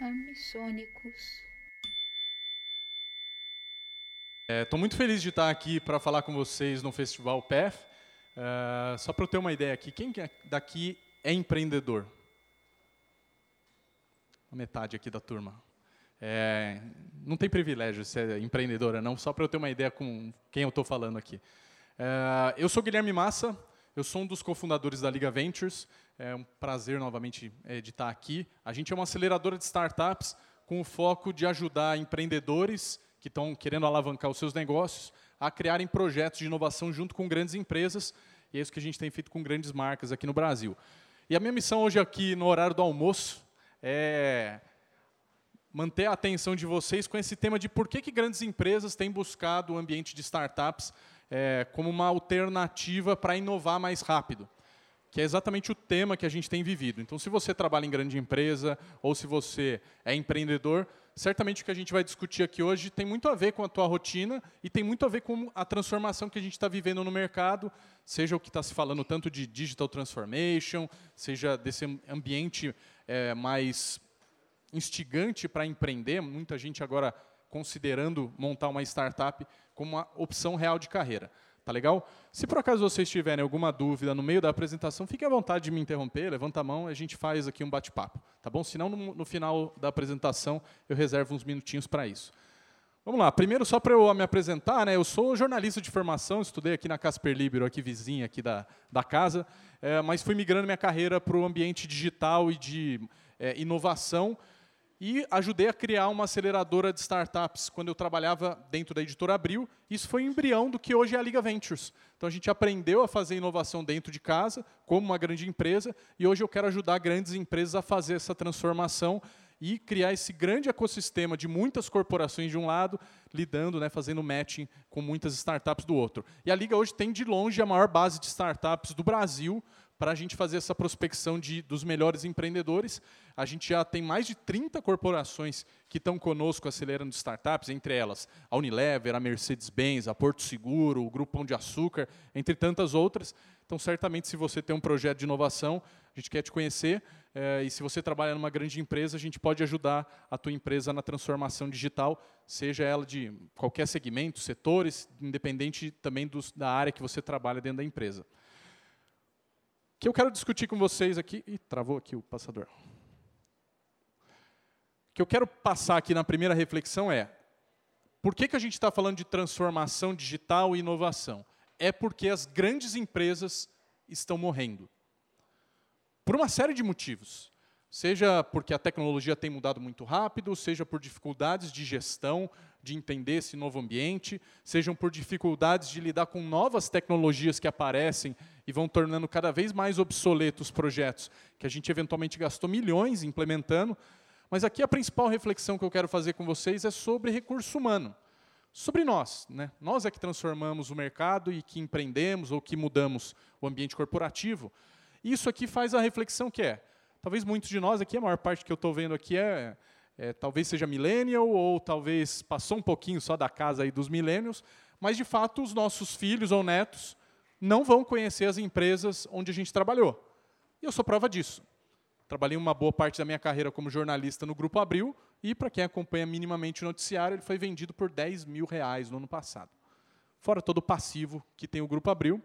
Amissônicos. Estou é, muito feliz de estar aqui para falar com vocês no Festival PEF. Uh, só para eu ter uma ideia aqui, quem é daqui é empreendedor? A metade aqui da turma. É, não tem privilégio ser empreendedora, não, só para eu ter uma ideia com quem eu estou falando aqui. Uh, eu sou Guilherme Massa, eu sou um dos cofundadores da Liga Ventures. É um prazer novamente é, de estar aqui. A gente é uma aceleradora de startups com o foco de ajudar empreendedores que estão querendo alavancar os seus negócios a criarem projetos de inovação junto com grandes empresas, e é isso que a gente tem feito com grandes marcas aqui no Brasil. E a minha missão hoje aqui no horário do almoço é manter a atenção de vocês com esse tema de por que, que grandes empresas têm buscado o ambiente de startups é, como uma alternativa para inovar mais rápido que é exatamente o tema que a gente tem vivido. Então, se você trabalha em grande empresa ou se você é empreendedor, certamente o que a gente vai discutir aqui hoje tem muito a ver com a tua rotina e tem muito a ver com a transformação que a gente está vivendo no mercado, seja o que está se falando tanto de digital transformation, seja desse ambiente é, mais instigante para empreender, muita gente agora considerando montar uma startup como uma opção real de carreira. Tá legal? Se por acaso vocês tiverem alguma dúvida no meio da apresentação, fique à vontade de me interromper, levanta a mão e a gente faz aqui um bate-papo, tá bom? Senão, no, no final da apresentação, eu reservo uns minutinhos para isso. Vamos lá, primeiro só para eu me apresentar, né, eu sou jornalista de formação, estudei aqui na Casper Libero, aqui vizinha aqui da, da casa, é, mas fui migrando minha carreira para o ambiente digital e de é, inovação, e ajudei a criar uma aceleradora de startups quando eu trabalhava dentro da editora Abril. Isso foi o embrião do que hoje é a Liga Ventures. Então a gente aprendeu a fazer inovação dentro de casa, como uma grande empresa, e hoje eu quero ajudar grandes empresas a fazer essa transformação e criar esse grande ecossistema de muitas corporações de um lado, lidando, né, fazendo matching com muitas startups do outro. E a Liga hoje tem de longe a maior base de startups do Brasil, para a gente fazer essa prospecção de, dos melhores empreendedores. A gente já tem mais de 30 corporações que estão conosco acelerando startups, entre elas a Unilever, a Mercedes-Benz, a Porto Seguro, o Grupo Pão de Açúcar, entre tantas outras. Então, certamente, se você tem um projeto de inovação, a gente quer te conhecer. É, e se você trabalha numa grande empresa, a gente pode ajudar a tua empresa na transformação digital, seja ela de qualquer segmento, setores, independente também dos, da área que você trabalha dentro da empresa que eu quero discutir com vocês aqui. Ih, travou aqui o passador. O que eu quero passar aqui na primeira reflexão é: por que, que a gente está falando de transformação digital e inovação? É porque as grandes empresas estão morrendo. Por uma série de motivos. Seja porque a tecnologia tem mudado muito rápido, seja por dificuldades de gestão, de entender esse novo ambiente, sejam por dificuldades de lidar com novas tecnologias que aparecem e vão tornando cada vez mais obsoletos projetos que a gente eventualmente gastou milhões implementando. Mas aqui a principal reflexão que eu quero fazer com vocês é sobre recurso humano. Sobre nós. Né? Nós é que transformamos o mercado e que empreendemos ou que mudamos o ambiente corporativo. Isso aqui faz a reflexão que é, talvez muitos de nós aqui, a maior parte que eu estou vendo aqui é é, talvez seja millennial ou talvez passou um pouquinho só da casa aí dos millennials, mas de fato os nossos filhos ou netos não vão conhecer as empresas onde a gente trabalhou. E eu sou prova disso. Trabalhei uma boa parte da minha carreira como jornalista no Grupo Abril e, para quem acompanha minimamente o noticiário, ele foi vendido por 10 mil reais no ano passado. Fora todo o passivo que tem o Grupo Abril.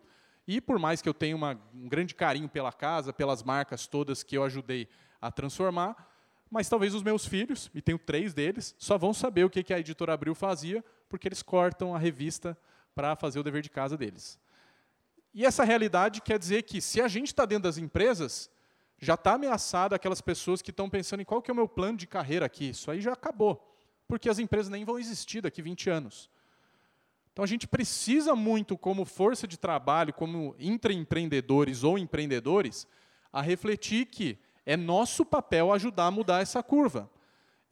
E por mais que eu tenha uma, um grande carinho pela casa, pelas marcas todas que eu ajudei a transformar, mas talvez os meus filhos, e tenho três deles, só vão saber o que a editora Abril fazia, porque eles cortam a revista para fazer o dever de casa deles. E essa realidade quer dizer que, se a gente está dentro das empresas, já está ameaçado aquelas pessoas que estão pensando em qual que é o meu plano de carreira aqui. Isso aí já acabou, porque as empresas nem vão existir daqui 20 anos. Então a gente precisa muito, como força de trabalho, como intraempreendedores ou empreendedores, a refletir que é nosso papel ajudar a mudar essa curva.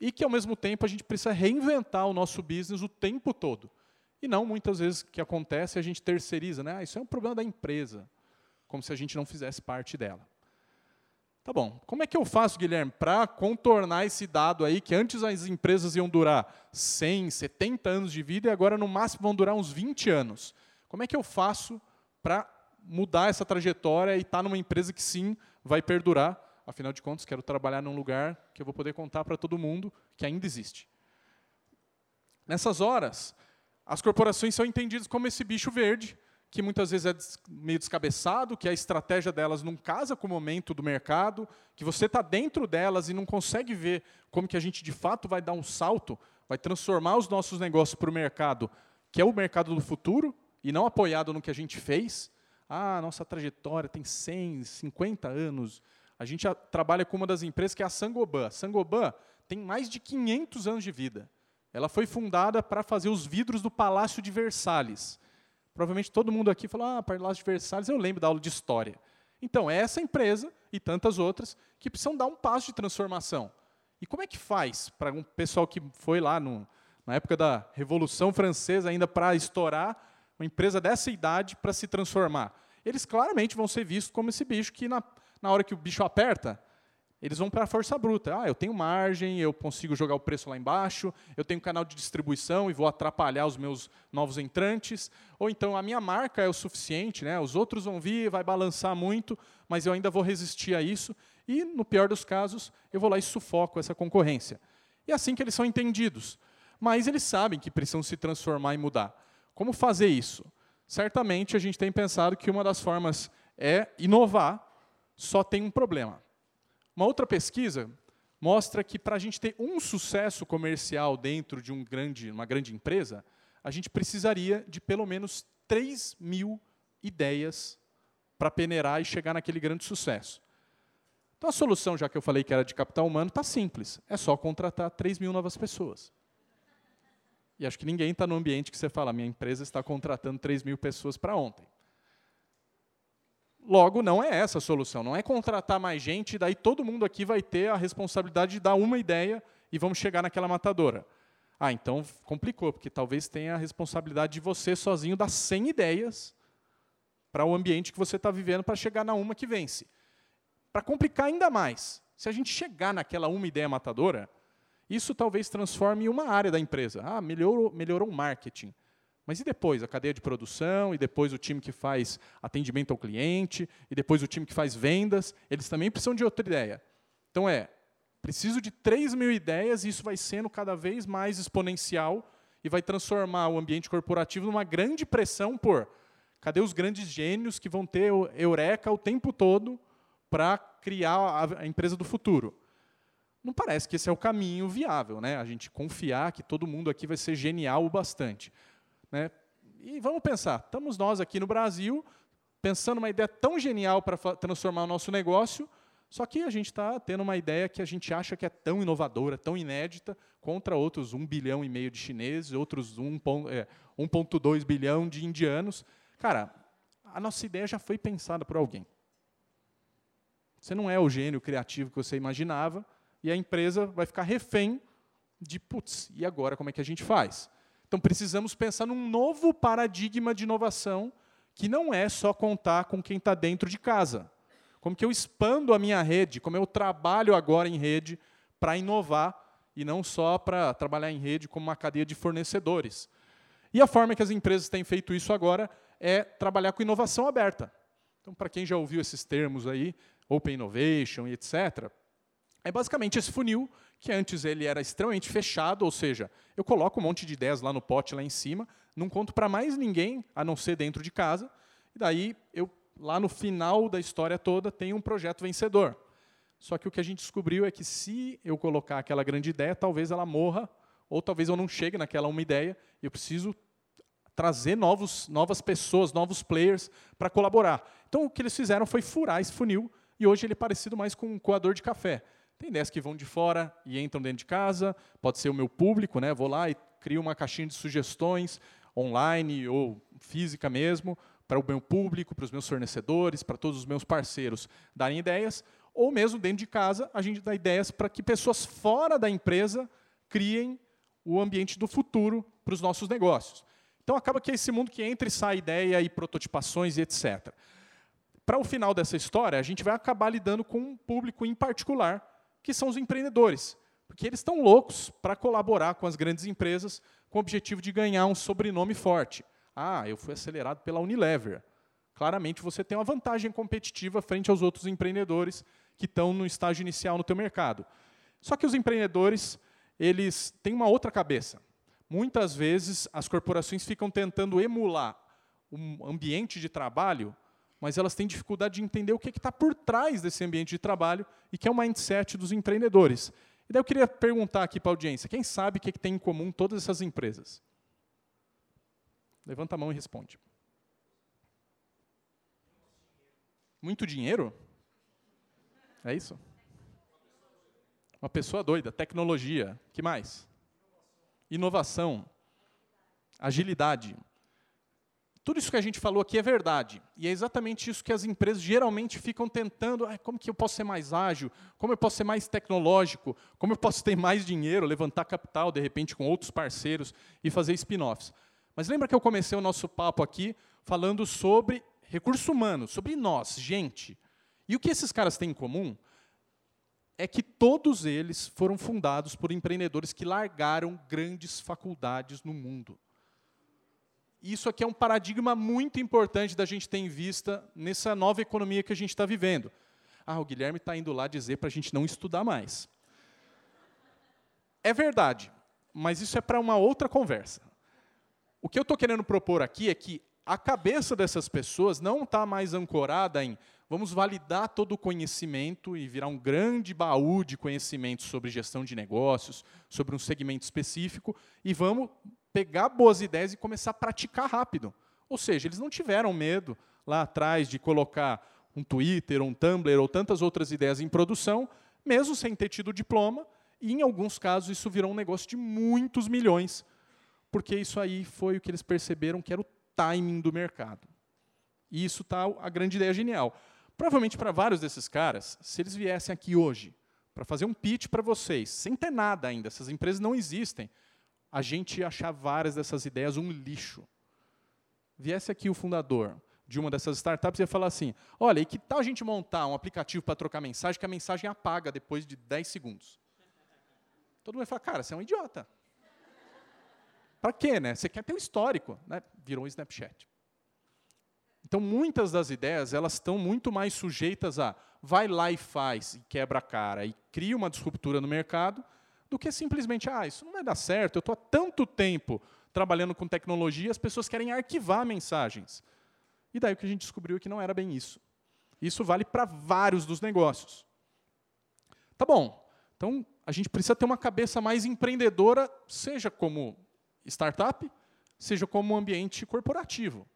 E que, ao mesmo tempo, a gente precisa reinventar o nosso business o tempo todo. E não, muitas vezes, que acontece, a gente terceiriza. Né? Ah, isso é um problema da empresa. Como se a gente não fizesse parte dela. Tá bom. Como é que eu faço, Guilherme, para contornar esse dado aí, que antes as empresas iam durar 100, 70 anos de vida e agora, no máximo, vão durar uns 20 anos? Como é que eu faço para mudar essa trajetória e estar tá numa empresa que, sim, vai perdurar afinal de contas, quero trabalhar num lugar que eu vou poder contar para todo mundo que ainda existe. Nessas horas, as corporações são entendidas como esse bicho verde, que muitas vezes é meio descabeçado, que a estratégia delas não casa com o momento do mercado, que você está dentro delas e não consegue ver como que a gente de fato vai dar um salto, vai transformar os nossos negócios para o mercado, que é o mercado do futuro, e não apoiado no que a gente fez. Ah, nossa trajetória tem 100, 50 anos. A gente trabalha com uma das empresas que é a Sangoban. A Sangoban tem mais de 500 anos de vida. Ela foi fundada para fazer os vidros do Palácio de Versalhes. Provavelmente todo mundo aqui falou, ah, Palácio de Versalhes, eu lembro da aula de história. Então, é essa empresa e tantas outras que precisam dar um passo de transformação. E como é que faz para um pessoal que foi lá no, na época da Revolução Francesa ainda para estourar, uma empresa dessa idade para se transformar? Eles claramente vão ser vistos como esse bicho que, na, na hora que o bicho aperta, eles vão para a força bruta. Ah, eu tenho margem, eu consigo jogar o preço lá embaixo, eu tenho canal de distribuição e vou atrapalhar os meus novos entrantes. Ou então a minha marca é o suficiente, né? os outros vão vir, vai balançar muito, mas eu ainda vou resistir a isso. E, no pior dos casos, eu vou lá e sufoco essa concorrência. E é assim que eles são entendidos. Mas eles sabem que precisam se transformar e mudar. Como fazer isso? Certamente a gente tem pensado que uma das formas é inovar, só tem um problema uma outra pesquisa mostra que para a gente ter um sucesso comercial dentro de um grande, uma grande empresa, a gente precisaria de pelo menos 3 mil ideias para peneirar e chegar naquele grande sucesso. Então a solução, já que eu falei que era de capital humano, está simples. É só contratar 3 mil novas pessoas. E acho que ninguém está no ambiente que você fala, minha empresa está contratando 3 mil pessoas para ontem. Logo, não é essa a solução, não é contratar mais gente, daí todo mundo aqui vai ter a responsabilidade de dar uma ideia e vamos chegar naquela matadora. Ah, então complicou, porque talvez tenha a responsabilidade de você sozinho dar 100 ideias para o ambiente que você está vivendo para chegar na uma que vence. Para complicar ainda mais, se a gente chegar naquela uma ideia matadora, isso talvez transforme uma área da empresa. Ah, melhorou, melhorou o marketing. Mas e depois? A cadeia de produção, e depois o time que faz atendimento ao cliente, e depois o time que faz vendas, eles também precisam de outra ideia. Então é, preciso de 3 mil ideias, e isso vai sendo cada vez mais exponencial, e vai transformar o ambiente corporativo numa grande pressão por cadê os grandes gênios que vão ter eureka o tempo todo para criar a empresa do futuro. Não parece que esse é o caminho viável, né? A gente confiar que todo mundo aqui vai ser genial o bastante. Né? E vamos pensar, estamos nós aqui no Brasil pensando uma ideia tão genial para transformar o nosso negócio, só que a gente está tendo uma ideia que a gente acha que é tão inovadora, tão inédita, contra outros 1 bilhão e meio de chineses, outros 1,2 é, bilhão de indianos. Cara, a nossa ideia já foi pensada por alguém. Você não é o gênio criativo que você imaginava, e a empresa vai ficar refém de, putz, e agora como é que a gente faz? Então precisamos pensar num novo paradigma de inovação que não é só contar com quem está dentro de casa. Como que eu expando a minha rede, como eu trabalho agora em rede para inovar e não só para trabalhar em rede como uma cadeia de fornecedores. E a forma que as empresas têm feito isso agora é trabalhar com inovação aberta. Então, para quem já ouviu esses termos aí, Open Innovation e etc., é basicamente esse funil que antes ele era extremamente fechado, ou seja, eu coloco um monte de ideias lá no pote, lá em cima, não conto para mais ninguém, a não ser dentro de casa, e daí eu, lá no final da história toda, tenho um projeto vencedor. Só que o que a gente descobriu é que se eu colocar aquela grande ideia, talvez ela morra, ou talvez eu não chegue naquela uma ideia, eu preciso trazer novos, novas pessoas, novos players para colaborar. Então, o que eles fizeram foi furar esse funil, e hoje ele é parecido mais com um coador de café. Tem ideias que vão de fora e entram dentro de casa, pode ser o meu público, né? vou lá e crio uma caixinha de sugestões online ou física mesmo, para o meu público, para os meus fornecedores, para todos os meus parceiros darem ideias, ou mesmo dentro de casa, a gente dá ideias para que pessoas fora da empresa criem o ambiente do futuro para os nossos negócios. Então acaba que é esse mundo que entra e sai ideia e prototipações e etc. Para o final dessa história, a gente vai acabar lidando com um público em particular, que são os empreendedores. Porque eles estão loucos para colaborar com as grandes empresas com o objetivo de ganhar um sobrenome forte. Ah, eu fui acelerado pela Unilever. Claramente você tem uma vantagem competitiva frente aos outros empreendedores que estão no estágio inicial no teu mercado. Só que os empreendedores, eles têm uma outra cabeça. Muitas vezes as corporações ficam tentando emular um ambiente de trabalho, mas elas têm dificuldade de entender o que está por trás desse ambiente de trabalho e que é o mindset dos empreendedores. E daí eu queria perguntar aqui para a audiência, quem sabe o que, que tem em comum todas essas empresas? Levanta a mão e responde. Muito dinheiro? É isso? Uma pessoa doida, tecnologia, que mais? Inovação, agilidade. Tudo isso que a gente falou aqui é verdade. E é exatamente isso que as empresas geralmente ficam tentando. Ah, como que eu posso ser mais ágil? Como eu posso ser mais tecnológico? Como eu posso ter mais dinheiro, levantar capital, de repente, com outros parceiros e fazer spin-offs? Mas lembra que eu comecei o nosso papo aqui falando sobre recurso humano, sobre nós, gente. E o que esses caras têm em comum é que todos eles foram fundados por empreendedores que largaram grandes faculdades no mundo. Isso aqui é um paradigma muito importante da gente ter em vista nessa nova economia que a gente está vivendo. Ah, o Guilherme está indo lá dizer para a gente não estudar mais. É verdade, mas isso é para uma outra conversa. O que eu estou querendo propor aqui é que a cabeça dessas pessoas não está mais ancorada em vamos validar todo o conhecimento e virar um grande baú de conhecimento sobre gestão de negócios, sobre um segmento específico, e vamos pegar boas ideias e começar a praticar rápido. Ou seja, eles não tiveram medo lá atrás de colocar um Twitter, um Tumblr ou tantas outras ideias em produção, mesmo sem ter tido diploma, e em alguns casos isso virou um negócio de muitos milhões, porque isso aí foi o que eles perceberam que era o timing do mercado. E isso está a grande ideia genial. Provavelmente para vários desses caras, se eles viessem aqui hoje para fazer um pitch para vocês, sem ter nada ainda, essas empresas não existem, a gente ia achar várias dessas ideias um lixo. Viesse aqui o fundador de uma dessas startups e ia falar assim: olha, e que tal a gente montar um aplicativo para trocar mensagem que a mensagem apaga depois de 10 segundos? Todo mundo ia falar, cara, você é um idiota. Para quê, né? Você quer ter um histórico, né? Virou um Snapchat. Então, muitas das ideias elas estão muito mais sujeitas a vai lá e faz, e quebra a cara, e cria uma disruptura no mercado, do que simplesmente, ah, isso não vai dar certo, eu estou há tanto tempo trabalhando com tecnologia, as pessoas querem arquivar mensagens. E daí o que a gente descobriu é que não era bem isso. Isso vale para vários dos negócios. Tá bom, então a gente precisa ter uma cabeça mais empreendedora, seja como startup, seja como ambiente corporativo.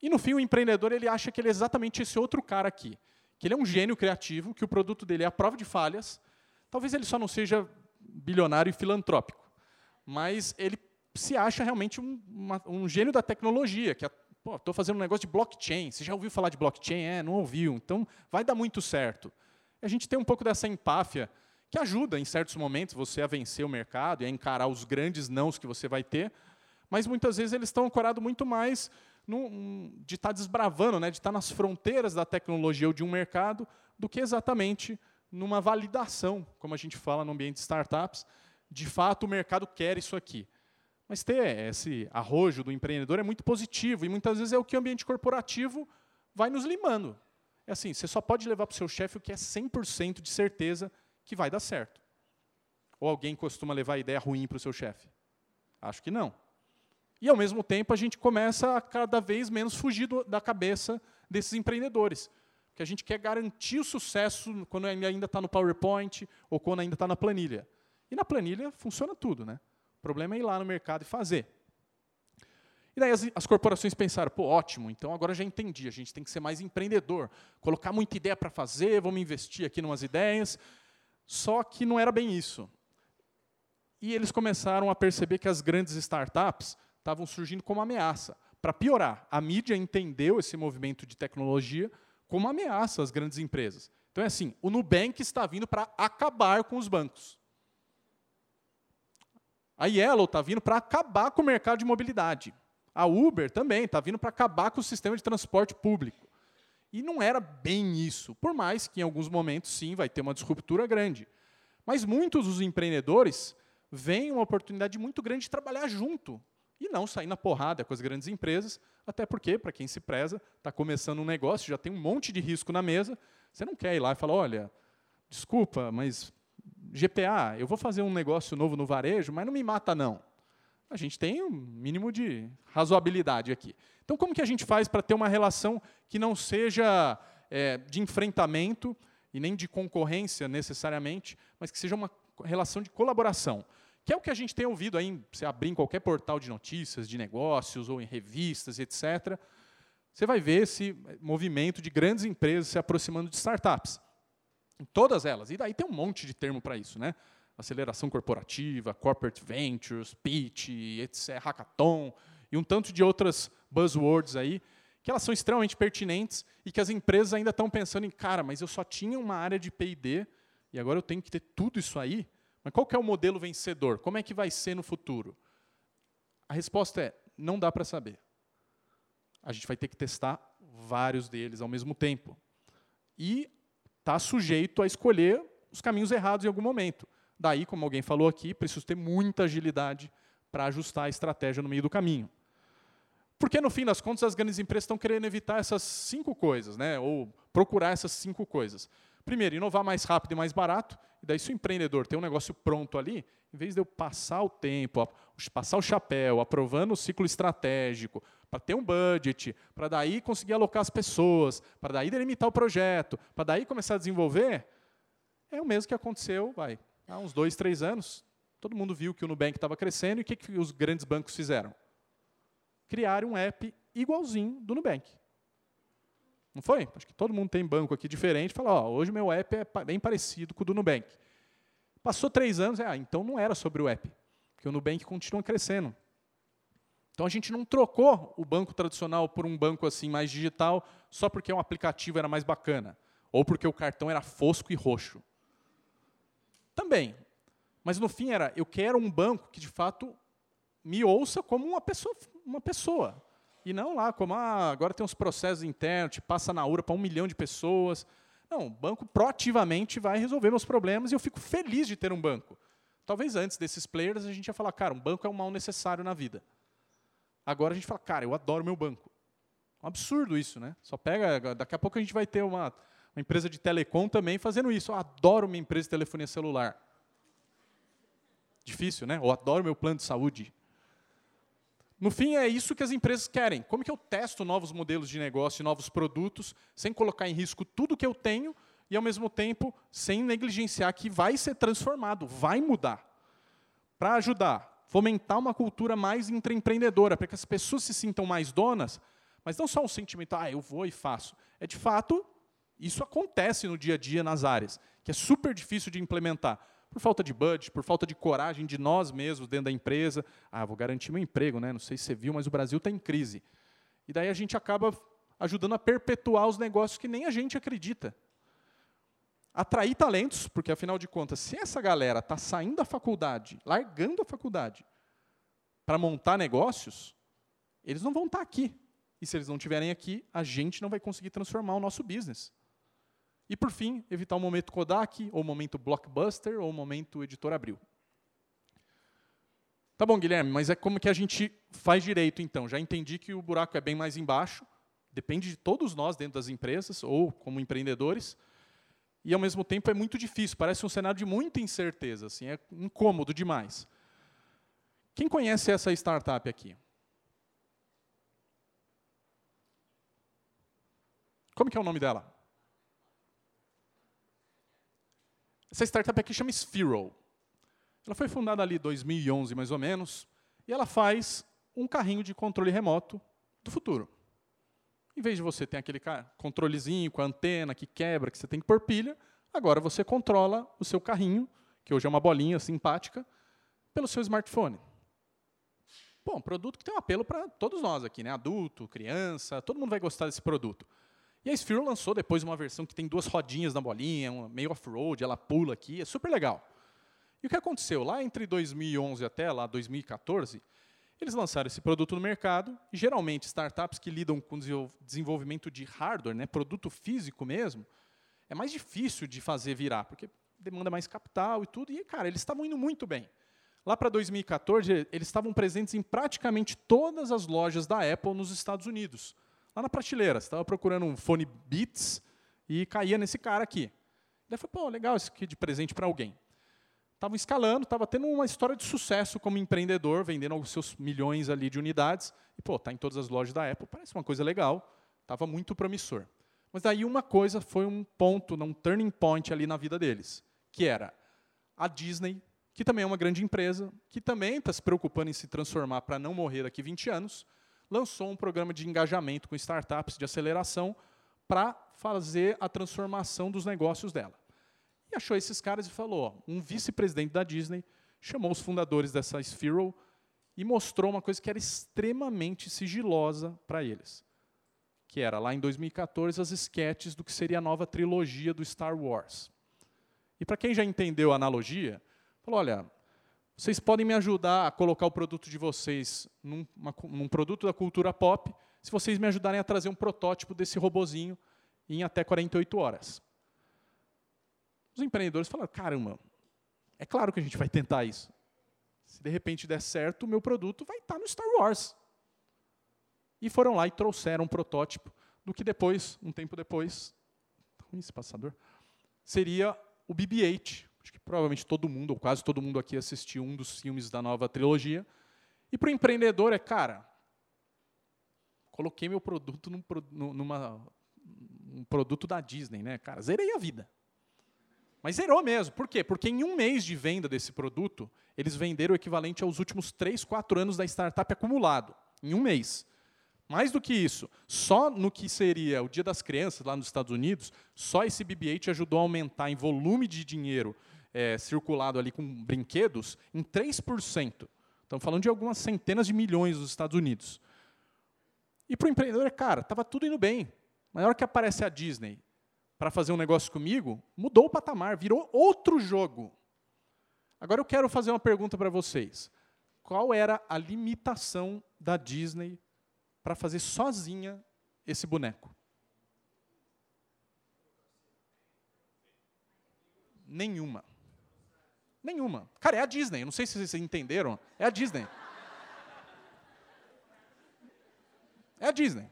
E no fim, o empreendedor ele acha que ele é exatamente esse outro cara aqui. Que ele é um gênio criativo, que o produto dele é a prova de falhas. Talvez ele só não seja bilionário e filantrópico. Mas ele se acha realmente um, uma, um gênio da tecnologia, que estou fazendo um negócio de blockchain. Você já ouviu falar de blockchain? É, não ouviu. Então, vai dar muito certo. a gente tem um pouco dessa empáfia que ajuda, em certos momentos, você a vencer o mercado e a encarar os grandes nãos que você vai ter, mas muitas vezes eles estão ancorados muito mais num, de estar tá desbravando, né, de estar tá nas fronteiras da tecnologia ou de um mercado, do que exatamente numa validação, como a gente fala no ambiente de startups. De fato, o mercado quer isso aqui. Mas ter esse arrojo do empreendedor é muito positivo, e muitas vezes é o que o ambiente corporativo vai nos limando. É assim, você só pode levar para o seu chefe o que é 100% de certeza que vai dar certo. Ou alguém costuma levar ideia ruim para o seu chefe? Acho que não. E, ao mesmo tempo, a gente começa a cada vez menos fugir do, da cabeça desses empreendedores. Porque a gente quer garantir o sucesso quando ainda está no PowerPoint ou quando ainda está na planilha. E na planilha funciona tudo. Né? O problema é ir lá no mercado e fazer. E daí as, as, corporações pensaram, pô, ótimo, então agora já entendi, a gente tem que ser mais empreendedor, colocar muita ideia para fazer, vamos investir aqui em umas ideias. Só que não era bem isso. E eles começaram a perceber que as grandes startups estavam surgindo como ameaça. Para piorar, a mídia entendeu esse movimento de tecnologia como ameaça às grandes empresas. Então é assim, o Nubank está vindo para acabar com os bancos. A Yellow está vindo para acabar com o mercado de mobilidade. A Uber também está vindo para acabar com o sistema de transporte público. E não era bem isso, por mais que em alguns momentos sim vai ter uma disruptura grande. Mas muitos dos empreendedores veem uma oportunidade muito grande de trabalhar junto e não sair na porrada com as grandes empresas, até porque, para quem se preza, está começando um negócio, já tem um monte de risco na mesa. Você não quer ir lá e falar, olha, desculpa, mas GPA, eu vou fazer um negócio novo no varejo, mas não me mata não. A gente tem um mínimo de razoabilidade aqui. Então, como que a gente faz para ter uma relação que não seja é, de enfrentamento e nem de concorrência necessariamente, mas que seja uma relação de colaboração? Que é o que a gente tem ouvido aí, você abrir em qualquer portal de notícias, de negócios ou em revistas, etc. Você vai ver esse movimento de grandes empresas se aproximando de startups. Em todas elas. E daí tem um monte de termo para isso, né? Aceleração corporativa, corporate ventures, pitch, etc., hackathon e um tanto de outras buzzwords aí, que elas são extremamente pertinentes e que as empresas ainda estão pensando em, cara, mas eu só tinha uma área de P&D e agora eu tenho que ter tudo isso aí? Mas qual que é o modelo vencedor? Como é que vai ser no futuro? A resposta é: não dá para saber. A gente vai ter que testar vários deles ao mesmo tempo. E está sujeito a escolher os caminhos errados em algum momento. Daí, como alguém falou aqui, preciso ter muita agilidade para ajustar a estratégia no meio do caminho. Porque, no fim das contas, as grandes empresas estão querendo evitar essas cinco coisas, né? ou procurar essas cinco coisas. Primeiro, inovar mais rápido e mais barato. E daí, se o empreendedor tem um negócio pronto ali, em vez de eu passar o tempo, passar o chapéu, aprovando o ciclo estratégico, para ter um budget, para daí conseguir alocar as pessoas, para daí delimitar o projeto, para daí começar a desenvolver, é o mesmo que aconteceu vai, há uns dois, três anos. Todo mundo viu que o Nubank estava crescendo e o que, que os grandes bancos fizeram? Criaram um app igualzinho do Nubank. Não foi? Acho que todo mundo tem banco aqui diferente. Fala, ó, hoje meu app é bem parecido com o do Nubank. Passou três anos, é, ah, então não era sobre o app, porque o Nubank continua crescendo. Então a gente não trocou o banco tradicional por um banco assim mais digital só porque um aplicativo era mais bacana ou porque o cartão era fosco e roxo. Também. Mas no fim era, eu quero um banco que de fato me ouça como uma pessoa, uma pessoa. E não lá, como ah, agora tem uns processos internos, te passa na URA para um milhão de pessoas. Não, o banco proativamente vai resolver meus problemas e eu fico feliz de ter um banco. Talvez antes desses players a gente ia falar, cara, um banco é um mal necessário na vida. Agora a gente fala, cara, eu adoro meu banco. Um absurdo isso, né? Só pega, daqui a pouco a gente vai ter uma, uma empresa de telecom também fazendo isso. Eu adoro minha empresa de telefonia celular. Difícil, né? Ou adoro meu plano de saúde. No fim, é isso que as empresas querem. Como que eu testo novos modelos de negócio novos produtos, sem colocar em risco tudo que eu tenho e, ao mesmo tempo, sem negligenciar que vai ser transformado, vai mudar. Para ajudar, fomentar uma cultura mais intraempreendedora, para que as pessoas se sintam mais donas, mas não só um sentimento, ah, eu vou e faço. É, de fato, isso acontece no dia a dia nas áreas, que é super difícil de implementar por falta de budget, por falta de coragem de nós mesmos dentro da empresa. Ah, vou garantir meu emprego, né? Não sei se você viu, mas o Brasil está em crise. E daí a gente acaba ajudando a perpetuar os negócios que nem a gente acredita. Atrair talentos, porque afinal de contas, se essa galera está saindo da faculdade, largando a faculdade, para montar negócios, eles não vão estar tá aqui. E se eles não estiverem aqui, a gente não vai conseguir transformar o nosso business. E, por fim, evitar o momento Kodak, ou o momento Blockbuster, ou o momento Editor Abril. Tá bom, Guilherme, mas é como que a gente faz direito, então? Já entendi que o buraco é bem mais embaixo, depende de todos nós dentro das empresas, ou como empreendedores, e, ao mesmo tempo, é muito difícil, parece um cenário de muita incerteza, assim, é incômodo demais. Quem conhece essa startup aqui? Como que é o nome dela? Essa startup aqui chama Sphero. Ela foi fundada ali em 2011, mais ou menos, e ela faz um carrinho de controle remoto do futuro. Em vez de você ter aquele controlezinho com a antena que quebra, que você tem que pôr pilha, agora você controla o seu carrinho, que hoje é uma bolinha simpática, pelo seu smartphone. Bom, produto que tem um apelo para todos nós aqui, né? adulto, criança, todo mundo vai gostar desse produto. E a Sphero lançou depois uma versão que tem duas rodinhas na bolinha, meio off-road, ela pula aqui, é super legal. E o que aconteceu? Lá entre 2011 até lá 2014, eles lançaram esse produto no mercado, e geralmente startups que lidam com desenvolvimento de hardware, né, produto físico mesmo, é mais difícil de fazer virar, porque demanda mais capital e tudo, e, cara, eles estavam indo muito bem. Lá para 2014, eles estavam presentes em praticamente todas as lojas da Apple nos Estados Unidos lá na prateleira. Você estava procurando um fone Beats, e caía nesse cara aqui. Daí foi, pô, legal isso aqui de presente para alguém. Estava escalando, estava tendo uma história de sucesso como empreendedor, vendendo os seus milhões ali de unidades. E, pô, tá em todas as lojas da Apple, parece uma coisa legal. Estava muito promissor. Mas daí uma coisa foi um ponto, um turning point ali na vida deles, que era a Disney, que também é uma grande empresa, que também está se preocupando em se transformar para não morrer daqui 20 anos, lançou um programa de engajamento com startups de aceleração para fazer a transformação dos negócios dela. E achou esses caras e falou: ó, um vice-presidente da Disney chamou os fundadores dessa Sphero e mostrou uma coisa que era extremamente sigilosa para eles. Que era, lá em 2014, as esquetes do que seria a nova trilogia do Star Wars. E para quem já entendeu a analogia, falou: olha, vocês podem me ajudar a colocar o produto de vocês num, uma, num produto da cultura pop, se vocês me ajudarem a trazer um protótipo desse robozinho em até 48 horas. Os empreendedores falaram: caramba, é claro que a gente vai tentar isso. Se de repente der certo, o meu produto vai estar no Star Wars. E foram lá e trouxeram um protótipo do que depois, um tempo depois, tá esse passador, seria o BB-8. Acho que provavelmente todo mundo, ou quase todo mundo aqui assistiu um dos filmes da nova trilogia. E para o empreendedor é, cara, coloquei meu produto num, numa, um produto da Disney, né? Cara, zerei a vida. Mas zerou mesmo. Por quê? Porque em um mês de venda desse produto, eles venderam o equivalente aos últimos 3, 4 anos da startup acumulado. Em um mês. Mais do que isso, só no que seria o Dia das Crianças, lá nos Estados Unidos, só esse BB-8 ajudou a aumentar em volume de dinheiro é, circulado ali com brinquedos em 3%. Estamos falando de algumas centenas de milhões nos Estados Unidos. E para o empreendedor, cara, estava tudo indo bem. Na hora que aparece a Disney para fazer um negócio comigo, mudou o patamar, virou outro jogo. Agora eu quero fazer uma pergunta para vocês. Qual era a limitação da Disney para fazer sozinha esse boneco? Nenhuma. Nenhuma. Cara, é a Disney. Eu não sei se vocês entenderam. É a Disney. É a Disney.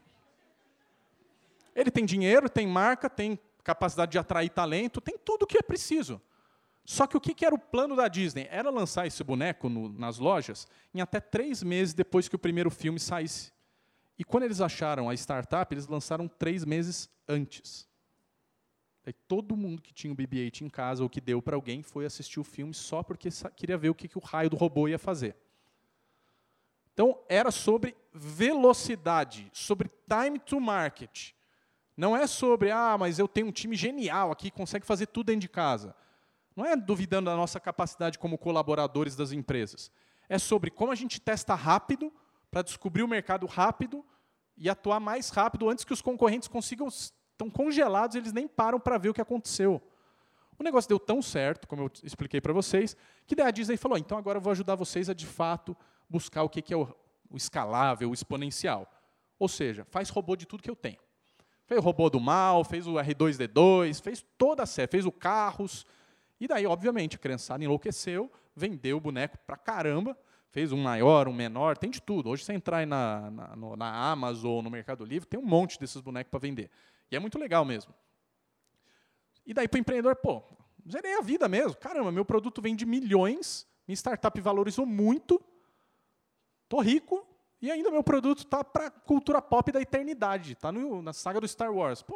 Ele tem dinheiro, tem marca, tem capacidade de atrair talento, tem tudo o que é preciso. Só que o que era o plano da Disney? Era lançar esse boneco no, nas lojas em até três meses depois que o primeiro filme saísse. E quando eles acharam a startup, eles lançaram três meses antes. Todo mundo que tinha o BB-8 em casa ou que deu para alguém foi assistir o filme só porque queria ver o que, que o raio do robô ia fazer. Então, era sobre velocidade, sobre time to market. Não é sobre, ah, mas eu tenho um time genial aqui, consegue fazer tudo dentro de casa. Não é duvidando da nossa capacidade como colaboradores das empresas. É sobre como a gente testa rápido para descobrir o mercado rápido e atuar mais rápido antes que os concorrentes consigam estão congelados, eles nem param para ver o que aconteceu. O negócio deu tão certo, como eu expliquei para vocês, que daí a Disney falou: então agora eu vou ajudar vocês a de fato buscar o que é o, escalável, o exponencial. Ou seja, faz robô de tudo que eu tenho. Fez o robô do mal, fez o R2D2, fez toda a série, fez o Carros. E daí, obviamente, a criançada enlouqueceu, vendeu o boneco pra caramba, fez um maior, um menor, tem de tudo. Hoje, você entrar na, na, no, na Amazon, no Mercado Livre, tem um monte desses bonecos para vender. E é muito legal mesmo. E daí, para o empreendedor, pô, zerei a vida mesmo. Caramba, meu produto vende milhões, minha startup valorizou muito, estou rico, e ainda meu produto está para cultura pop da eternidade, está na saga do Star Wars. Pô,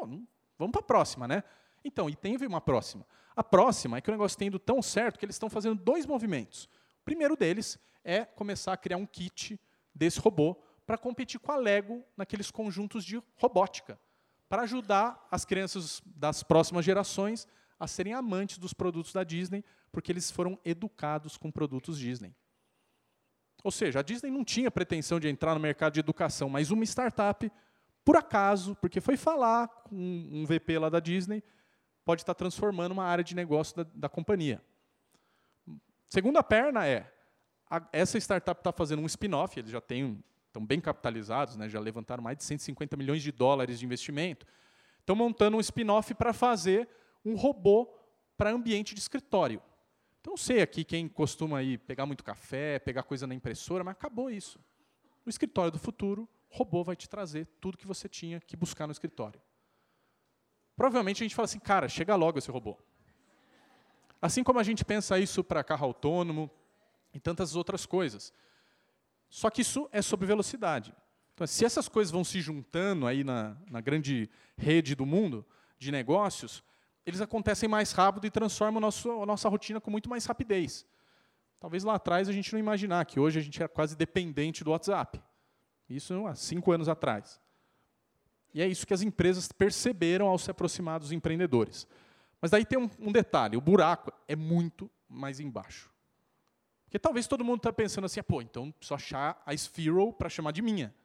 vamos para a próxima, né? Então, e tem uma próxima. A próxima é que o negócio tem indo tão certo que eles estão fazendo dois movimentos. O primeiro deles é começar a criar um kit desse robô para competir com a Lego naqueles conjuntos de robótica, para ajudar as crianças das próximas gerações a serem amantes dos produtos da Disney, porque eles foram educados com produtos Disney. Ou seja, a Disney não tinha pretensão de entrar no mercado de educação, mas uma startup, por acaso, porque foi falar com um VP lá da Disney, pode estar transformando uma área de negócio da, da companhia. Segunda perna é, a, essa startup está fazendo um spin-off, eles já têm, estão bem capitalizados, né, já levantaram mais de 150 milhões de dólares de investimento. Estão montando um spin-off para fazer um robô para ambiente de escritório. Então, não sei aqui quem costuma ir pegar muito café, pegar coisa na impressora, mas acabou isso. No escritório do futuro, o robô vai te trazer tudo que você tinha que buscar no escritório. provavelmente a gente fala assim, cara, chega logo esse robô. Assim como a gente pensa isso para carro autônomo e tantas outras coisas. Só que isso é sobre velocidade. Então, se essas coisas vão se juntando aí na, na grande rede do mundo de negócios, eles acontecem mais rápido e transformam a nossa, a nossa rotina com muito mais rapidez. Talvez lá atrás a gente não imaginar que hoje a gente é quase dependente do WhatsApp. Isso há cinco anos atrás. E é isso que as empresas perceberam ao se aproximar dos empreendedores. Mas daí tem um, um detalhe: o buraco é muito mais embaixo. Porque talvez todo mundo está pensando assim, ah, pô, então preciso achar a Sphero para chamar de minha.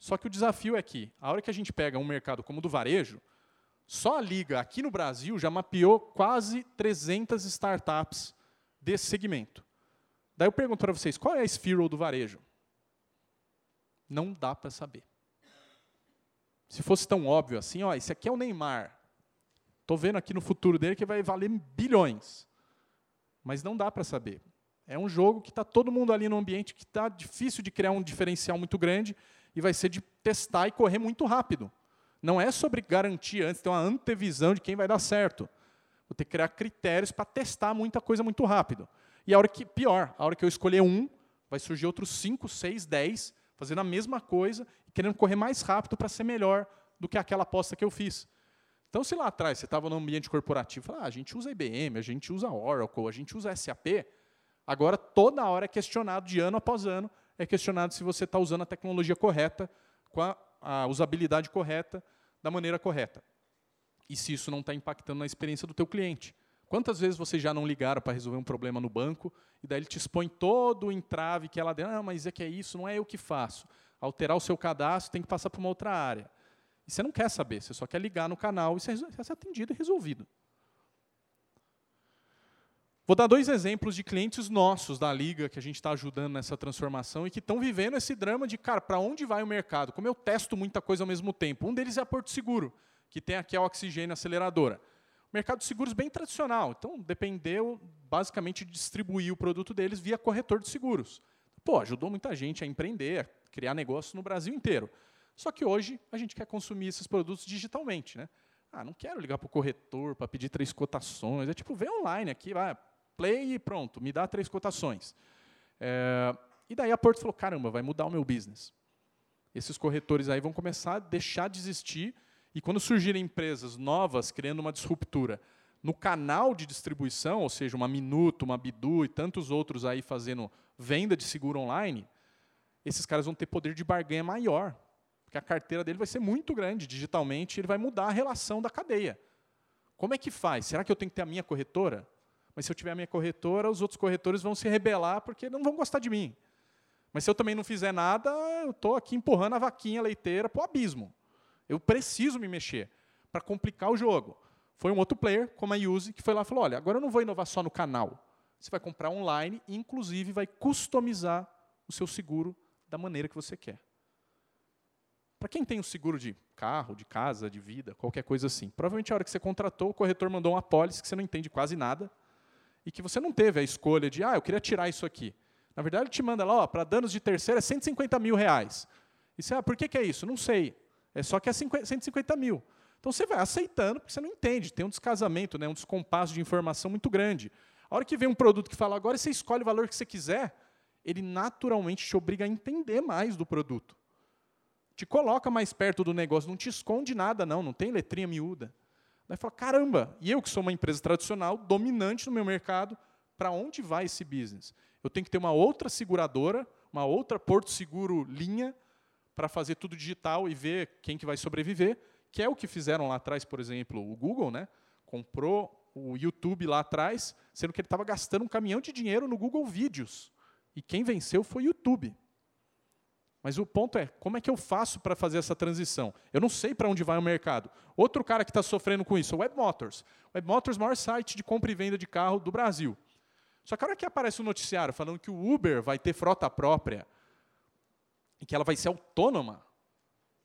Só que o desafio é que, a hora que a gente pega um mercado como o do varejo, só a Liga aqui no Brasil já mapeou quase 300 startups desse segmento. Daí eu pergunto para vocês, qual é a Sphero do varejo? Não dá para saber. Se fosse tão óbvio assim, ó, esse aqui é o Neymar. Estou vendo aqui no futuro dele que vai valer bilhões. Mas não dá para saber. É um jogo que está todo mundo ali no ambiente que está difícil de criar um diferencial muito grande e vai ser de testar e correr muito rápido. Não é sobre garantir antes, ter uma antevisão de quem vai dar certo. Vou ter que criar critérios para testar muita coisa muito rápido. E a hora que, pior, a hora que eu escolher um, vai surgir outros 5, 6, 10, fazendo a mesma coisa e querendo correr mais rápido para ser melhor do que aquela aposta que eu fiz. Então, se lá atrás você estava no ambiente corporativo, fala, ah, a gente usa IBM, a gente usa Oracle, a gente usa SAP, Agora, toda hora é questionado, de ano após ano, é questionado se você está usando a tecnologia correta, com a, a, usabilidade correta, da maneira correta. E se isso não está impactando na experiência do teu cliente. Quantas vezes vocês já não ligaram para resolver um problema no banco, e daí ele te expõe todo o entrave que é deu, ah, mas é que é isso, não é eu que faço. Alterar o seu cadastro tem que passar para uma outra área. E você não quer saber, você só quer ligar no canal e ser, ser atendido e resolvido. Vou dar dois exemplos de clientes nossos da Liga que a gente está ajudando nessa transformação e que estão vivendo esse drama de, cara, para onde vai o mercado? Como eu testo muita coisa ao mesmo tempo. Um deles é a Porto Seguro, que tem aqui a Oxigênio Aceleradora. Mercado de seguros bem tradicional, então dependeu basicamente de distribuir o produto deles via corretor de seguros. Pô, ajudou muita gente a empreender, a criar negócio no Brasil inteiro. Só que hoje a gente quer consumir esses produtos digitalmente, né? Ah, não quero ligar para o corretor para pedir três cotações. É tipo, vem online aqui, vai, play e pronto, me dá três cotações. É, e daí a Porto falou, caramba, vai mudar o meu business. Esses corretores aí vão começar a deixar de existir, e quando surgirem empresas novas criando uma disruptura no canal de distribuição, ou seja, uma Minuto, uma Bidu e tantos outros aí fazendo venda de seguro online, esses caras vão ter poder de barganha maior, porque a carteira dele vai ser muito grande digitalmente, ele vai mudar a relação da cadeia. Como é que faz? Será que eu tenho que ter a minha corretora? Mas se eu tiver a minha corretora, os outros corretores vão se rebelar porque não vão gostar de mim. Mas se eu também não fizer nada, eu estou aqui empurrando a vaquinha leiteira para o abismo. Eu preciso me mexer para complicar o jogo. Foi um outro player, como a Use, que foi lá e falou: olha, agora eu não vou inovar só no canal. Você vai comprar online e, inclusive, vai customizar o seu seguro da maneira que você quer. Para quem tem um seguro de carro, de casa, de vida, qualquer coisa assim, provavelmente a hora que você contratou, o corretor mandou uma apólice que você não entende quase nada e que você não teve a escolha de, ah, eu queria tirar isso aqui. Na verdade, ele te manda lá, para danos de terceira é 150 mil reais. E você, ah, por que, que é isso? Não sei. É só que é 50, 150 mil. Então você vai aceitando, porque você não entende. Tem um descasamento, né, um descompasso de informação muito grande. A hora que vem um produto que fala, agora você escolhe o valor que você quiser, ele naturalmente te obriga a entender mais do produto. Te coloca mais perto do negócio, não te esconde nada, não, não tem letrinha miúda. Daí fala, caramba, e eu que sou uma empresa tradicional, dominante no meu mercado, para onde vai esse business? Eu tenho que ter uma outra seguradora, uma outra Porto Seguro linha, para fazer tudo digital e ver quem que vai sobreviver, que é o que fizeram lá atrás, por exemplo, o Google, né? comprou o YouTube lá atrás, sendo que ele estava gastando um caminhão de dinheiro no Google Vídeos. E quem venceu foi o YouTube. Mas o ponto é, como é que eu faço para fazer essa transição? Eu não sei para onde vai o mercado. Outro cara que está sofrendo com isso, o Web Motors. Web Motors é maior site de compra e venda de carro do Brasil. Só que a hora que aparece um noticiário falando que o Uber vai ter frota própria e que ela vai ser autônoma,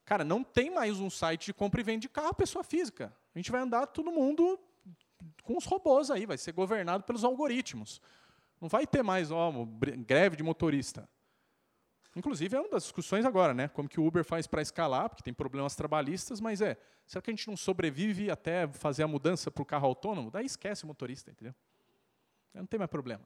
cara, não tem mais um site de compra e venda de carro pessoa física. A gente vai andar todo mundo com os robôs aí, vai ser governado pelos algoritmos. Não vai ter mais ó, greve de motorista. Inclusive, é uma das discussões agora, né? Como que o Uber faz para escalar, porque tem problemas trabalhistas, mas é, será que a gente não sobrevive até fazer a mudança para o carro autônomo? Daí esquece o motorista, entendeu? Não tem mais problema.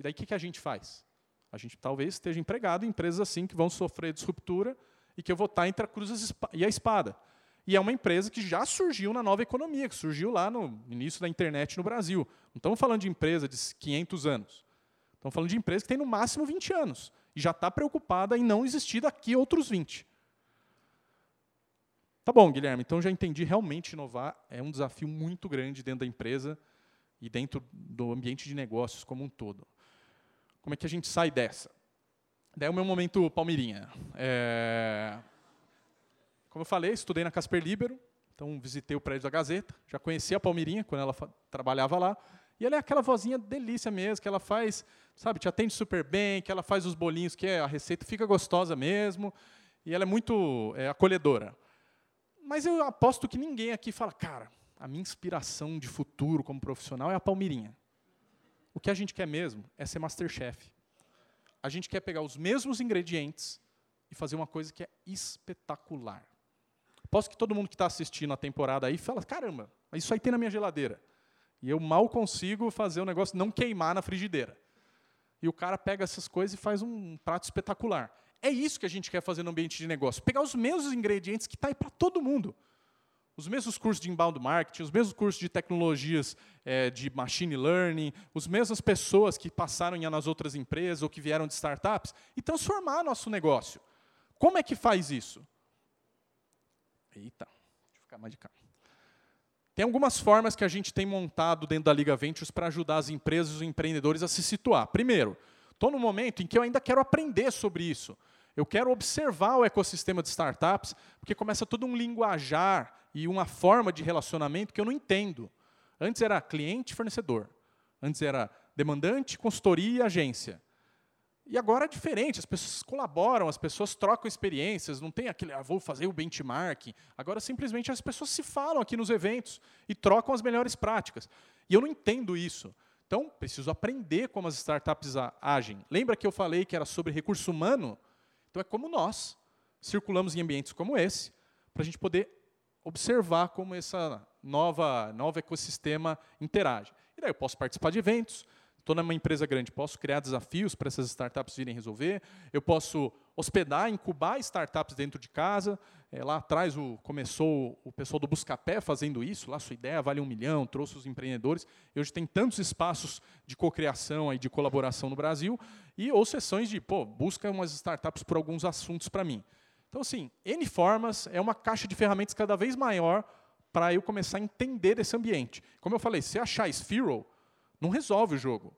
E daí o que, que a gente faz? A gente talvez esteja empregado em empresas assim que vão sofrer disruptura e que eu vou estar entre a cruz e a espada. E é uma empresa que já surgiu na nova economia, que surgiu lá no início da internet no Brasil. Não estamos falando de empresa de 500 anos. Estamos falando de empresa que tem no máximo 20 anos e já está preocupada em não existir daqui outros 20. Tá bom, Guilherme, então já entendi, realmente inovar é um desafio muito grande dentro da empresa e dentro do ambiente de negócios como um todo. Como é que a gente sai dessa? Daí é o meu momento Palmeirinha. É... Como eu falei, estudei na Casper Libero, então visitei o prédio da Gazeta, já conhecia a Palmeirinha quando ela trabalhava lá, e ela é aquela vozinha delícia mesmo, que ela faz, sabe, te atende super bem, que ela faz os bolinhos, que é, a receita fica gostosa mesmo, e ela é muito é, acolhedora. Mas eu aposto que ninguém aqui fala, cara, a minha inspiração de futuro como profissional é a Palmeirinha. O que a gente quer mesmo é ser Masterchef. A gente quer pegar os mesmos ingredientes e fazer uma coisa que é espetacular. Posso que todo mundo que está assistindo a temporada aí fala, caramba, isso aí tem na minha geladeira. E eu mal consigo fazer o negócio não queimar na frigideira. E o cara pega essas coisas e faz um prato espetacular. É isso que a gente quer fazer no ambiente de negócio. Pegar os mesmos ingredientes que está aí para todo mundo. Os mesmos cursos de inbound marketing, os mesmos cursos de tecnologias é, de machine learning, as mesmas pessoas que passaram nas outras empresas ou que vieram de startups e transformar nosso negócio. Como é que faz isso? Eita, deixa eu ficar mais de cá. Tem algumas formas que a gente tem montado dentro da Liga Ventures para ajudar as empresas e os empreendedores a se situar. Primeiro, estou no momento em que eu ainda quero aprender sobre isso. Eu quero observar o ecossistema de startups, porque começa todo um linguajar e uma forma de relacionamento que eu não entendo. Antes era cliente e fornecedor. Antes era demandante, consultoria e agência. E agora é diferente, as pessoas colaboram, as pessoas trocam experiências, não tem aquele, ah, vou fazer o benchmark. Agora, simplesmente, as pessoas se falam aqui nos eventos e trocam as melhores práticas. E eu não entendo isso. Então, preciso aprender como as startups agem. Lembra que eu falei que era sobre recurso humano? Então, é como nós circulamos em ambientes como esse, para a gente poder observar como nova novo ecossistema interage. E daí eu posso participar de eventos, Estou numa empresa grande, posso criar desafios para essas startups virem resolver. Eu posso hospedar, incubar startups dentro de casa. É, lá atrás o, começou o pessoal do Buscapé fazendo isso. Lá sua ideia vale um milhão, trouxe os empreendedores. E hoje tem tantos espaços de cocriação e de colaboração no Brasil. E ou sessões de, pô, busca umas startups por alguns assuntos para mim. Então, assim, N formas, é uma caixa de ferramentas cada vez maior para eu começar a entender esse ambiente. Como eu falei, se achar Sphero, não resolve o jogo.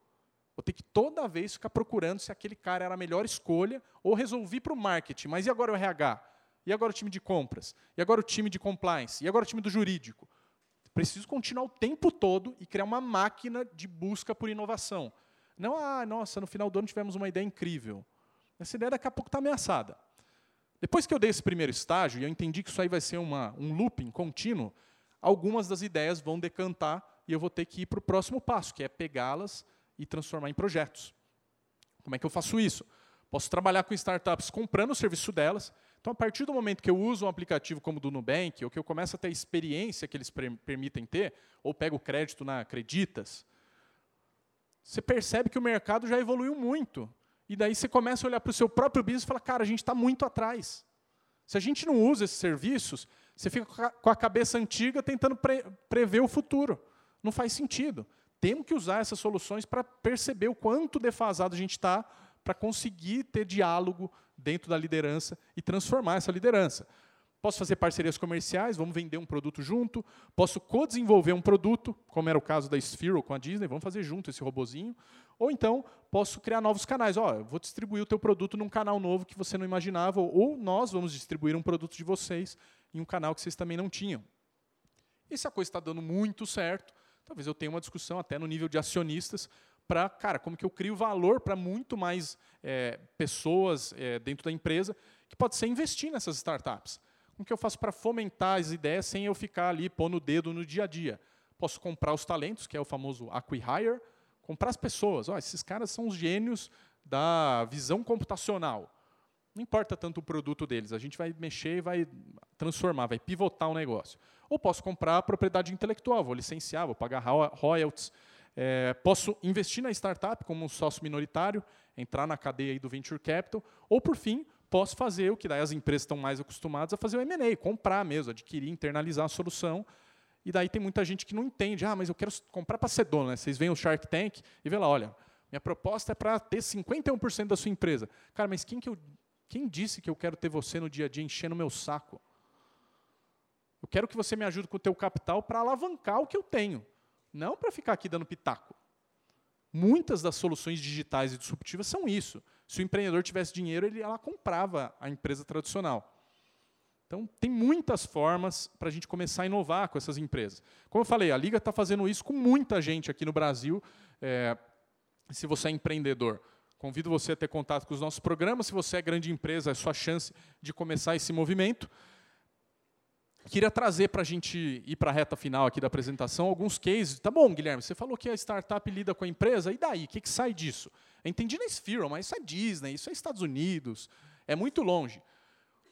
Vou ter que toda vez ficar procurando se aquele cara era a melhor escolha ou resolvi para o marketing. Mas e agora o RH? E agora o time de compras? E agora o time de compliance? E agora o time do jurídico? Preciso continuar o tempo todo e criar uma máquina de busca por inovação. Não, ah, nossa, no final do ano tivemos uma ideia incrível. Essa ideia daqui a pouco está ameaçada. Depois que eu dei esse primeiro estágio e eu entendi que isso aí vai ser uma, um looping contínuo, algumas das ideias vão decantar e eu vou ter que ir para o próximo passo, que é pegá-las e transformar em projetos. Como é que eu faço isso? Posso trabalhar com startups comprando o serviço delas. Então, a partir do momento que eu uso um aplicativo como o do Nubank, ou que eu começo a ter a experiência que eles permitem ter, ou pego crédito na Acreditas, você percebe que o mercado já evoluiu muito. E daí você começa a olhar para o seu próprio business e fala, cara, a gente está muito atrás. Se a gente não usa esses serviços, você fica com a cabeça antiga tentando pre prever o futuro. Não faz sentido. Temos que usar essas soluções para perceber o quanto defasado a gente está para conseguir ter diálogo dentro da liderança e transformar essa liderança. Posso fazer parcerias comerciais, vamos vender um produto junto. Posso co-desenvolver um produto, como era o caso da Sphere com a Disney, vamos fazer junto esse robozinho. Ou então, posso criar novos canais. Ó, vou distribuir o teu produto num canal novo que você não imaginava, ou nós vamos distribuir um produto de vocês em um canal que vocês também não tinham. E se a coisa está dando muito certo, talvez eu tenha uma discussão até no nível de acionistas para, cara, como que eu crio valor para muito mais é, pessoas é, dentro da empresa, que pode ser investir nessas startups. Como que eu faço para fomentar as ideias sem eu ficar ali pondo o dedo no dia a dia? Posso comprar os talentos, que é o famoso acquihire, comprar as pessoas. Oh, esses caras são os gênios da visão computacional. Não importa tanto o produto deles, a gente vai mexer e vai transformar, vai pivotar o negócio. Ou posso comprar propriedade intelectual, vou licenciar, vou pagar royalties. É, posso investir na startup como um sócio minoritário, entrar na cadeia do venture capital, ou por fim, posso fazer o que daí as empresas estão mais acostumadas a fazer o M&A, comprar mesmo, adquirir, internalizar a solução. E daí tem muita gente que não entende, ah, mas eu quero comprar para ser dono, né? Vocês veem o Shark Tank e vê lá, olha, minha proposta é para ter 51% da sua empresa. Cara, mas quem, que eu, quem disse que eu quero ter você no dia a dia enchendo meu saco? Eu quero que você me ajude com o teu capital para alavancar o que eu tenho, não para ficar aqui dando pitaco. Muitas das soluções digitais e disruptivas são isso. Se o empreendedor tivesse dinheiro, ele ela comprava a empresa tradicional. Então, tem muitas formas para a gente começar a inovar com essas empresas. Como eu falei, a Liga está fazendo isso com muita gente aqui no Brasil. É, se você é empreendedor, convido você a ter contato com os nossos programas. Se você é grande empresa, é sua chance de começar esse movimento. Queria trazer para a gente ir para a reta final aqui da apresentação alguns cases. Tá bom, Guilherme, você falou que a startup lida com a empresa, e daí? O que, que sai disso? Eu entendi na Sphere, mas isso é Disney, isso é Estados Unidos, é muito longe.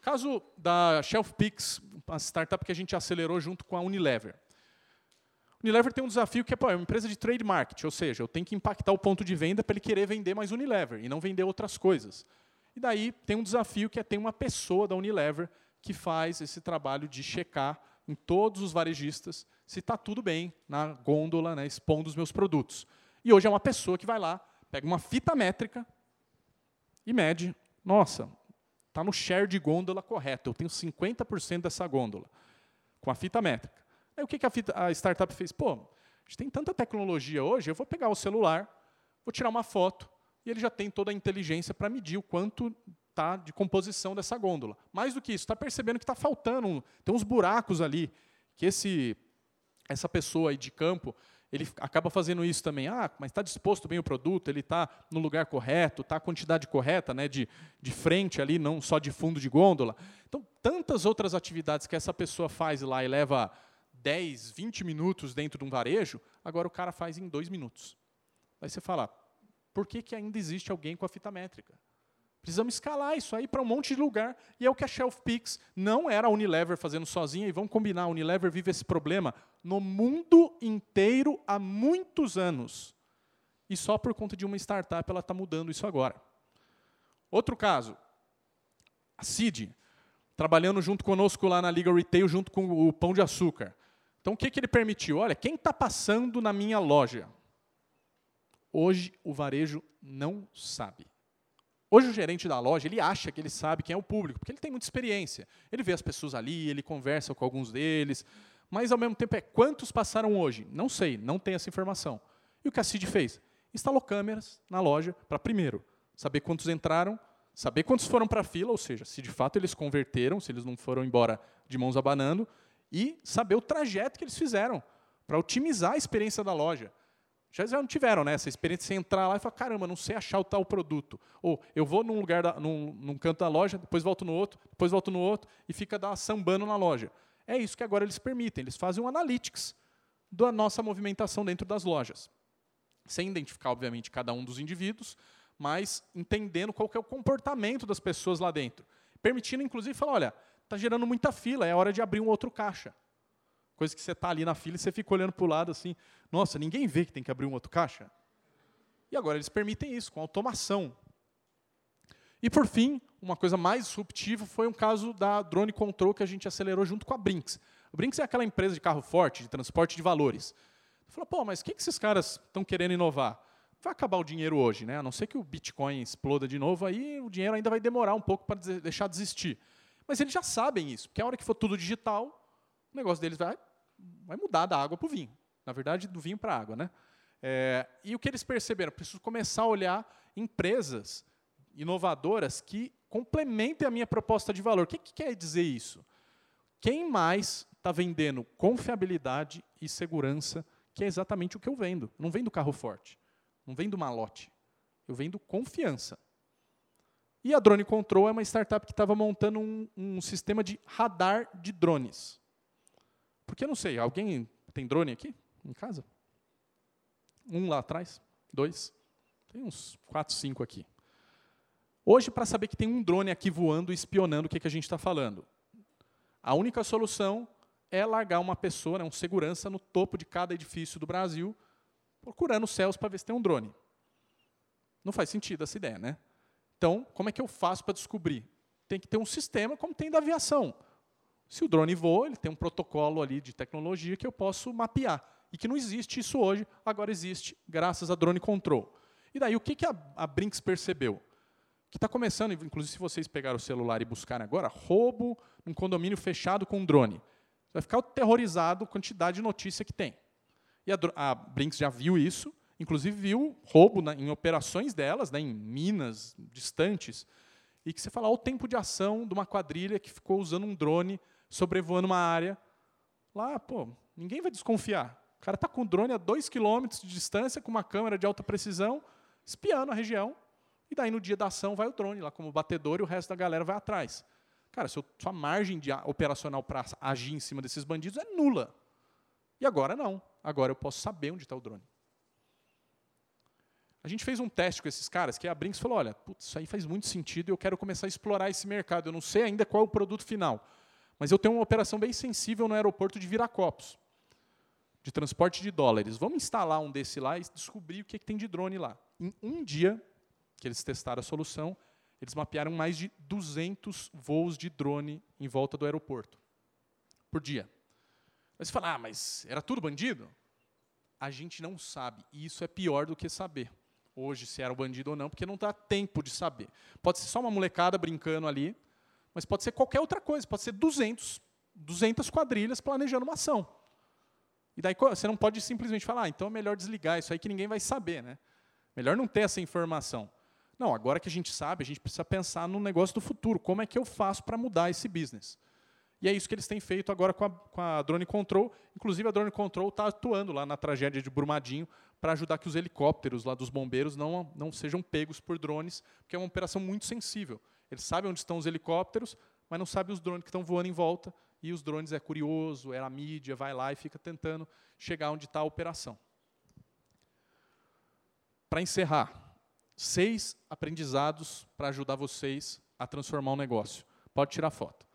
Caso da ShelfPix, uma startup que a gente acelerou junto com a Unilever. Unilever tem um desafio que é, pô, é uma empresa de trade market, ou seja, eu tenho que impactar o ponto de venda para ele querer vender mais Unilever e não vender outras coisas. E daí tem um desafio que é ter uma pessoa da Unilever que faz esse trabalho de checar em todos os varejistas se está tudo bem na gôndola, né, expondo os meus produtos. E hoje é uma pessoa que vai lá, pega uma fita métrica e mede. Nossa, está no share de gôndola correto, eu tenho 50% dessa gôndola, com a fita métrica. Aí o que, a, fita, a startup fez? Pô, a gente tem tanta tecnologia hoje, eu vou pegar o celular, vou tirar uma foto, e ele já tem toda a inteligência para medir o quanto tá, de composição dessa gôndola. Mais do que isso, está percebendo que está faltando, tem uns buracos ali, que esse, essa pessoa aí de campo, ele acaba fazendo isso também. Ah, mas está disposto bem o produto, ele está no lugar correto, está a quantidade correta né, de, de frente ali, não só de fundo de gôndola. Então, tantas outras atividades que essa pessoa faz lá e leva 10, 20 minutos dentro de um varejo, agora o cara faz em dois minutos. Aí você fala, por que, que ainda existe alguém com a fita métrica? Precisamos escalar isso aí para um monte de lugar. E é o que a Shelf Pix não era a Unilever fazendo sozinha. E vamos combinar, a Unilever vive esse problema no mundo inteiro há muitos anos. E só por conta de uma startup ela está mudando isso agora. Outro caso, a CID, trabalhando junto conosco lá na Liga Retail, junto com o Pão de Açúcar. Então, o que, que ele permitiu? Olha, quem está passando na minha loja? Hoje, o varejo não sabe. Hoje o gerente da loja, ele acha que ele sabe quem é o público, porque ele tem muita experiência. Ele vê as pessoas ali, ele conversa com alguns deles, mas ao mesmo tempo é quantos passaram hoje? Não sei, não tem essa informação. E o que a CID fez? Instalou câmeras na loja para primeiro saber quantos entraram, saber quantos foram para a fila, ou seja, se de fato eles converteram, se eles não foram embora de mãos abanando, e saber o trajeto que eles fizeram para otimizar a experiência da loja. Já, já não tiveram né, essa experiência de entrar lá e falar, caramba, não sei achar o tal produto. Ou eu vou num lugar, da, num, num canto da loja, depois volto no outro, depois volto no outro, e fica dar sambando na loja. É isso que agora eles permitem. Eles fazem um analytics da nossa movimentação dentro das lojas. Sem identificar, obviamente, cada um dos indivíduos, mas entendendo qual é o comportamento das pessoas lá dentro. Permitindo, inclusive, falar, olha, está gerando muita fila, é hora de abrir um outro caixa. Coisa que você está ali na fila e você fica olhando para o lado assim, nossa, ninguém vê que tem que abrir um outro caixa? E agora eles permitem isso, com automação. E por fim, uma coisa mais disruptiva foi um caso da Drone Control que a gente acelerou junto com a Brinks. A Brinks é aquela empresa de carro forte, de transporte de valores. Falou, pô, mas o que, que esses caras estão querendo inovar? Vai acabar o dinheiro hoje, né? A não ser que o Bitcoin exploda de novo, aí o dinheiro ainda vai demorar um pouco para deixar de existir. Mas eles já sabem isso, porque a hora que for tudo digital, o negócio deles vai, vai mudar da água para o vinho. Na verdade, do vinho para a água. Né? É, e o que eles perceberam? Preciso começar a olhar empresas inovadoras que complementem a minha proposta de valor. O que, que quer dizer isso? Quem mais está vendendo confiabilidade e segurança, que é exatamente o que eu vendo. não vendo carro forte, não vendo malote, eu vendo confiança. E a Drone Control é uma startup que estava montando um, um sistema de radar de drones. Porque eu não sei, alguém tem drone aqui em casa? Um lá atrás? Dois? Tem uns quatro, cinco aqui. Hoje, para saber que tem um drone aqui voando e espionando o que, que a gente está falando, a única solução é largar uma pessoa, né, um segurança, no topo de cada edifício do Brasil, procurando os céus para ver se tem um drone. Não faz sentido essa ideia, né? Então, como é que eu faço para descobrir? Tem que ter um sistema como tem da aviação. Se o drone voa, ele tem um protocolo ali de tecnologia que eu posso mapear. E que não existe isso hoje, agora existe, graças a Drone Control. E daí, o que, que a, a Brinks percebeu? Que está começando, inclusive se vocês pegarem o celular e buscarem agora, roubo num condomínio fechado com um drone. Vai ficar aterrorizado com a quantidade de notícia que tem. E a, a Brinks já viu isso, inclusive viu roubo na, em operações delas, né, em minas distantes, e que você fala o tempo de ação de uma quadrilha que ficou usando um drone sobrevoando uma área. Lá, pô, ninguém vai desconfiar. O cara está com o drone a 2 km de distância, com uma câmera de alta precisão, espiando a região, e daí no dia da ação vai o drone lá como batedor e o resto da galera vai atrás. Cara, sua margem de operacional para agir em cima desses bandidos é nula. E agora não. Agora eu posso saber onde está o drone. A gente fez um teste com esses caras, que a Brinks falou, olha, putz, isso aí faz muito sentido e eu quero começar a explorar esse mercado. Eu não sei ainda qual é o produto final, mas eu tenho uma operação bem sensível no aeroporto de Viracopos, de transporte de dólares. Vamos instalar um desse lá e descobrir o que, que tem de drone lá. Em um dia que eles testaram a solução, eles mapearam mais de 200 voos de drone em volta do aeroporto, por dia. Mas você fala, ah, mas era tudo bandido? A gente não sabe, e isso é pior do que saber hoje se era o bandido ou não, porque não dá tempo de saber. Pode ser só uma molecada brincando ali, mas pode ser qualquer outra coisa, pode ser 200, 200 quadrilhas planejando uma ação. E daí você não pode simplesmente falar, ah, então é melhor desligar isso aí que ninguém vai saber, né? Melhor não ter essa informação. Não, agora que a gente sabe, a gente precisa pensar no negócio do futuro. Como é que eu faço para mudar esse business? E é isso que eles têm feito agora com a, com a Drone Control. Inclusive, a Drone Control está atuando lá na tragédia de Brumadinho para ajudar que os helicópteros lá dos bombeiros não, não sejam pegos por drones, porque é uma operação muito sensível. Eles sabem onde estão os helicópteros, mas não sabem os drones que estão voando em volta. E os drones é curioso, é a mídia, vai lá e fica tentando chegar onde está a operação. Para encerrar, seis aprendizados para ajudar vocês a transformar o negócio. Pode tirar foto.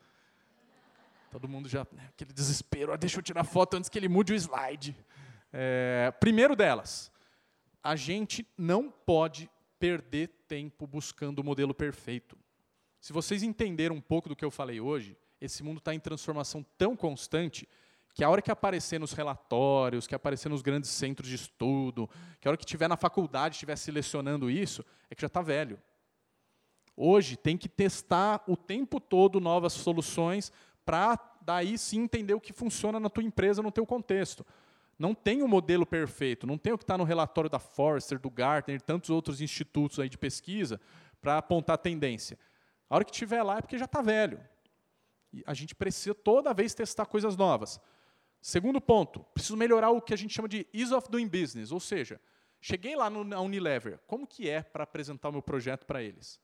Todo mundo já, né, aquele desespero, ah, deixa eu tirar foto antes que ele mude o slide. É, primeiro delas, a gente não pode perder tempo buscando o modelo perfeito. Se vocês entenderam um pouco do que eu falei hoje, esse mundo está em transformação tão constante que a hora que aparecer nos relatórios, que aparecer nos grandes centros de estudo, que a hora que estiver na faculdade, estiver selecionando isso, é que já está velho. Hoje tem que testar o tempo todo novas soluções para daí sim entender o que funciona na tua empresa, no teu contexto. Não tem um modelo perfeito, não tem o que está no relatório da Forrester, do Gartner, tantos outros institutos aí de pesquisa para apontar tendência. A hora que estiver lá é porque já está velho. E a gente precisa toda vez testar coisas novas. Segundo ponto, preciso melhorar o que a gente chama de ease of doing business, ou seja, cheguei lá no, na Unilever, como que é para apresentar o meu projeto para eles?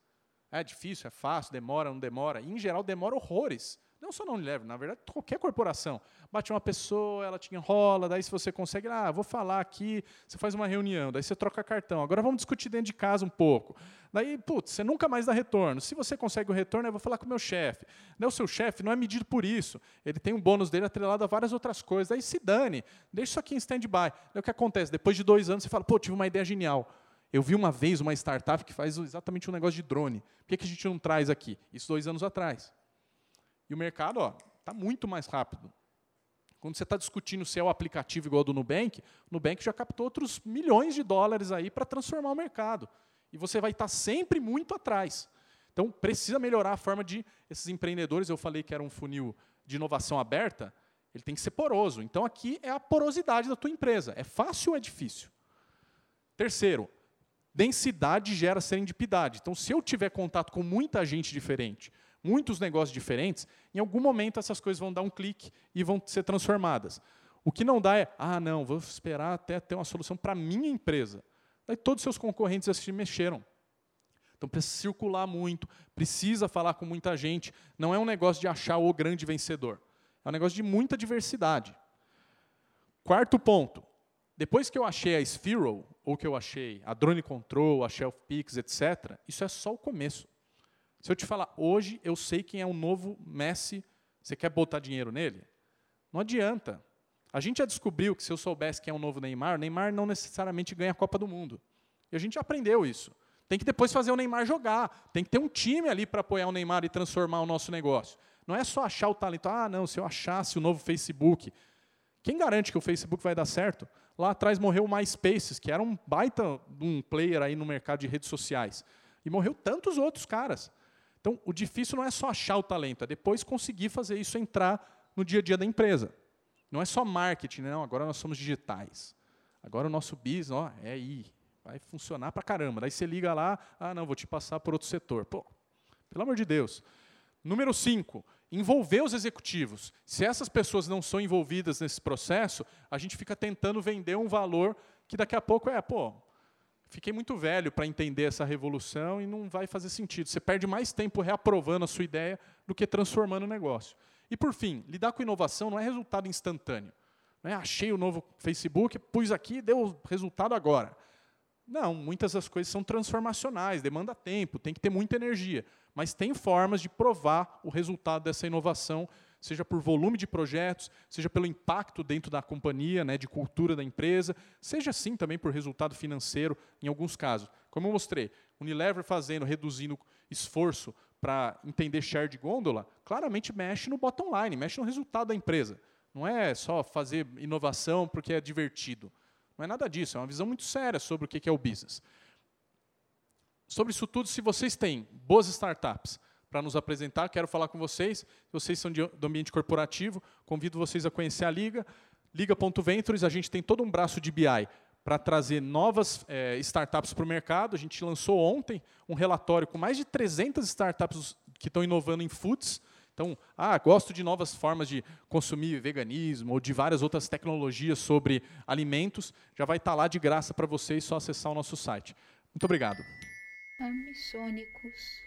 É difícil, é fácil, demora, não demora? E, em geral, demora horrores. Não só na Unilever, na verdade, qualquer corporação. Bate uma pessoa, ela te enrola, daí se você consegue, ah, vou falar aqui, você faz uma reunião, daí você troca cartão. Agora vamos discutir dentro de casa um pouco. Daí, putz, você nunca mais dá retorno. Se você consegue o retorno, eu vou falar com o meu chefe. O seu chefe não é medido por isso. Ele tem um bônus dele atrelado a várias outras coisas. Daí se dane, deixa isso aqui em stand-by. O que acontece? Depois de dois anos, você fala, pô, tive uma ideia genial. Eu vi uma vez uma startup que faz exatamente um negócio de drone. Por que a gente não traz aqui? Isso dois anos atrás. E o mercado está muito mais rápido. Quando você está discutindo se é o aplicativo igual ao do Nubank, o Nubank já captou outros milhões de dólares aí para transformar o mercado. E você vai estar tá sempre muito atrás. Então, precisa melhorar a forma de esses empreendedores. Eu falei que era um funil de inovação aberta, ele tem que ser poroso. Então, aqui é a porosidade da tua empresa. É fácil ou é difícil? Terceiro, densidade gera serendipidade. Então, se eu tiver contato com muita gente diferente, muitos negócios diferentes, em algum momento essas coisas vão dar um clique e vão ser transformadas. O que não dá é, ah, não, vou esperar até ter uma solução para a minha empresa. Daí todos os seus concorrentes se mexeram. Então precisa circular muito, precisa falar com muita gente. Não é um negócio de achar o grande vencedor. É um negócio de muita diversidade. Quarto ponto. Depois que eu achei a Sphero, ou que eu achei a Drone Control, a Shelf Pix, etc., isso é só o começo. Se eu te falar, hoje eu sei quem é o novo Messi, você quer botar dinheiro nele? Não adianta. A gente já descobriu que se eu soubesse quem é o novo Neymar, o Neymar não necessariamente ganha a Copa do Mundo. E a gente já aprendeu isso. Tem que depois fazer o Neymar jogar. Tem que ter um time ali para apoiar o Neymar e transformar o nosso negócio. Não é só achar o talento. Ah, não, se eu achasse o novo Facebook. Quem garante que o Facebook vai dar certo? Lá atrás morreu o MySpaces, que era um baita um player aí no mercado de redes sociais. E morreu tantos outros caras. Então, o difícil não é só achar o talento, é depois conseguir fazer isso entrar no dia a dia da empresa. Não é só marketing, não, agora nós somos digitais. Agora o nosso business ó, é aí, vai funcionar para caramba. Daí você liga lá, ah, não, vou te passar por outro setor. Pô, pelo amor de Deus. Número 5, envolver os executivos. Se essas pessoas não são envolvidas nesse processo, a gente fica tentando vender um valor que daqui a pouco é, pô, fiquei muito velho para entender essa revolução e não vai fazer sentido. Você perde mais tempo reaprovando a sua ideia do que transformando o negócio. E, por fim, lidar com inovação não é resultado instantâneo. Não é, achei o novo Facebook, pus aqui, deu resultado agora. Não, muitas das coisas são transformacionais, demanda tempo, tem que ter muita energia. Mas tem formas de provar o resultado dessa inovação, seja por volume de projetos, seja pelo impacto dentro da companhia, né, de cultura da empresa, seja sim também por resultado financeiro, em alguns casos. Como eu mostrei, Unilever fazendo, reduzindo esforço para entender share de gôndola, claramente mexe no bottom line, mexe no resultado da empresa. Não é só fazer inovação porque é divertido. Não é nada disso, é uma visão muito séria sobre o que é o business. Sobre isso tudo, se vocês têm boas startups para nos apresentar, quero falar com vocês. Vocês são de, do ambiente corporativo, convido vocês a conhecer a Liga. Liga.ventures, a gente tem todo um braço de BI para trazer novas é, startups para o mercado. A gente lançou ontem um relatório com mais de 300 startups que estão inovando em foods. Então, ah, gosto de novas formas de consumir veganismo ou de várias outras tecnologias sobre alimentos. Já vai estar tá lá de graça para vocês, só acessar o nosso site. Muito obrigado. Amissônicos.